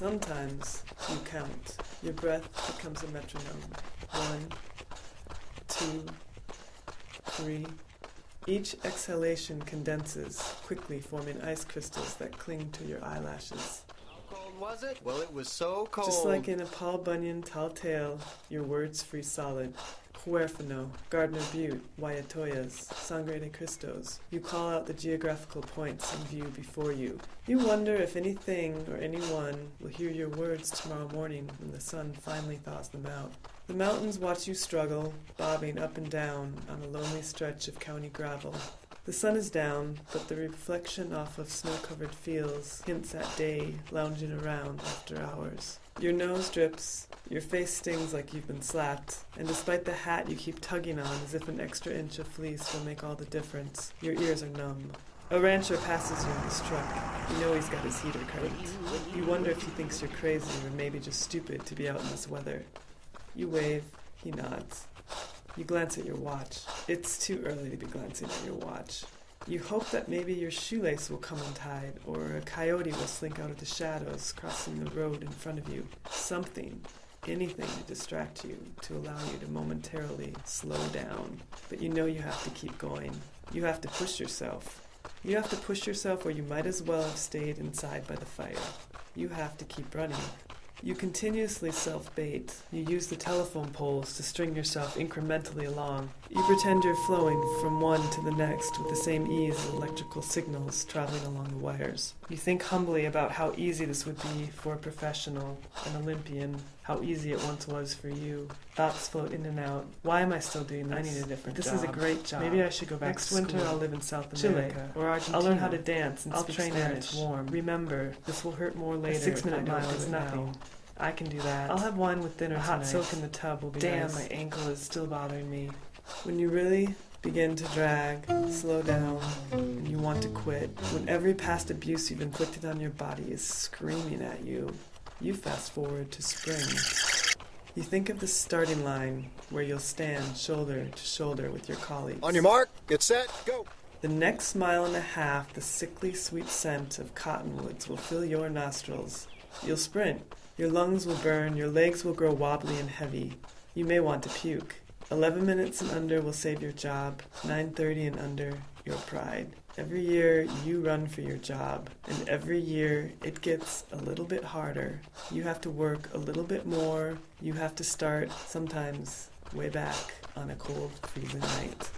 Sometimes you count. Your breath becomes a metronome. One, two, three. Each exhalation condenses, quickly forming ice crystals that cling to your eyelashes. How cold was it? Well, it was so cold. Just like in a Paul Bunyan tall tale, your words freeze solid. Huérfano, Gardner Butte, Wayatoyas, Sangre de Cristos. You call out the geographical points in view before you. You wonder if anything or anyone will hear your words tomorrow morning when the sun finally thaws them out. The mountains watch you struggle, bobbing up and down on a lonely stretch of county gravel. The sun is down, but the reflection off of snow covered fields hints at day lounging around after hours. Your nose drips, your face stings like you've been slapped, and despite the hat you keep tugging on as if an extra inch of fleece will make all the difference, your ears are numb. A rancher passes you in his truck. You know he's got his heater cranked. You wonder if he thinks you're crazy or maybe just stupid to be out in this weather. You wave, he nods. You glance at your watch. It's too early to be glancing at your watch. You hope that maybe your shoelace will come untied, or a coyote will slink out of the shadows, crossing the road in front of you. Something, anything to distract you, to allow you to momentarily slow down. But you know you have to keep going. You have to push yourself. You have to push yourself or you might as well have stayed inside by the fire. You have to keep running. You continuously self bait. You use the telephone poles to string yourself incrementally along. You pretend you're flowing from one to the next with the same ease as electrical signals traveling along the wires. You think humbly about how easy this would be for a professional, an Olympian, how easy it once was for you. Thoughts float in and out. Why am I still doing this? I need a different This job. is a great job. Maybe I should go back Next to winter school. I'll live in South Chile America or Argentina. I'll learn how to dance and I'll speak train when it's warm. Remember, this will hurt more later. six minute if I don't mile is nothing. now. I can do that. I'll have wine with dinner a hot tonight. silk in the tub will be Damn, nice. my ankle is still bothering me. When you really begin to drag, slow down, and you want to quit, when every past abuse you've inflicted on your body is screaming at you, you fast forward to spring. You think of the starting line where you'll stand shoulder to shoulder with your colleagues. On your mark, get set, go. The next mile and a half, the sickly sweet scent of cottonwoods will fill your nostrils. You'll sprint. Your lungs will burn, your legs will grow wobbly and heavy. You may want to puke. 11 minutes and under will save your job. 9:30 and under, your pride. Every year you run for your job, and every year it gets a little bit harder. You have to work a little bit more. You have to start sometimes way back on a cold, freezing night.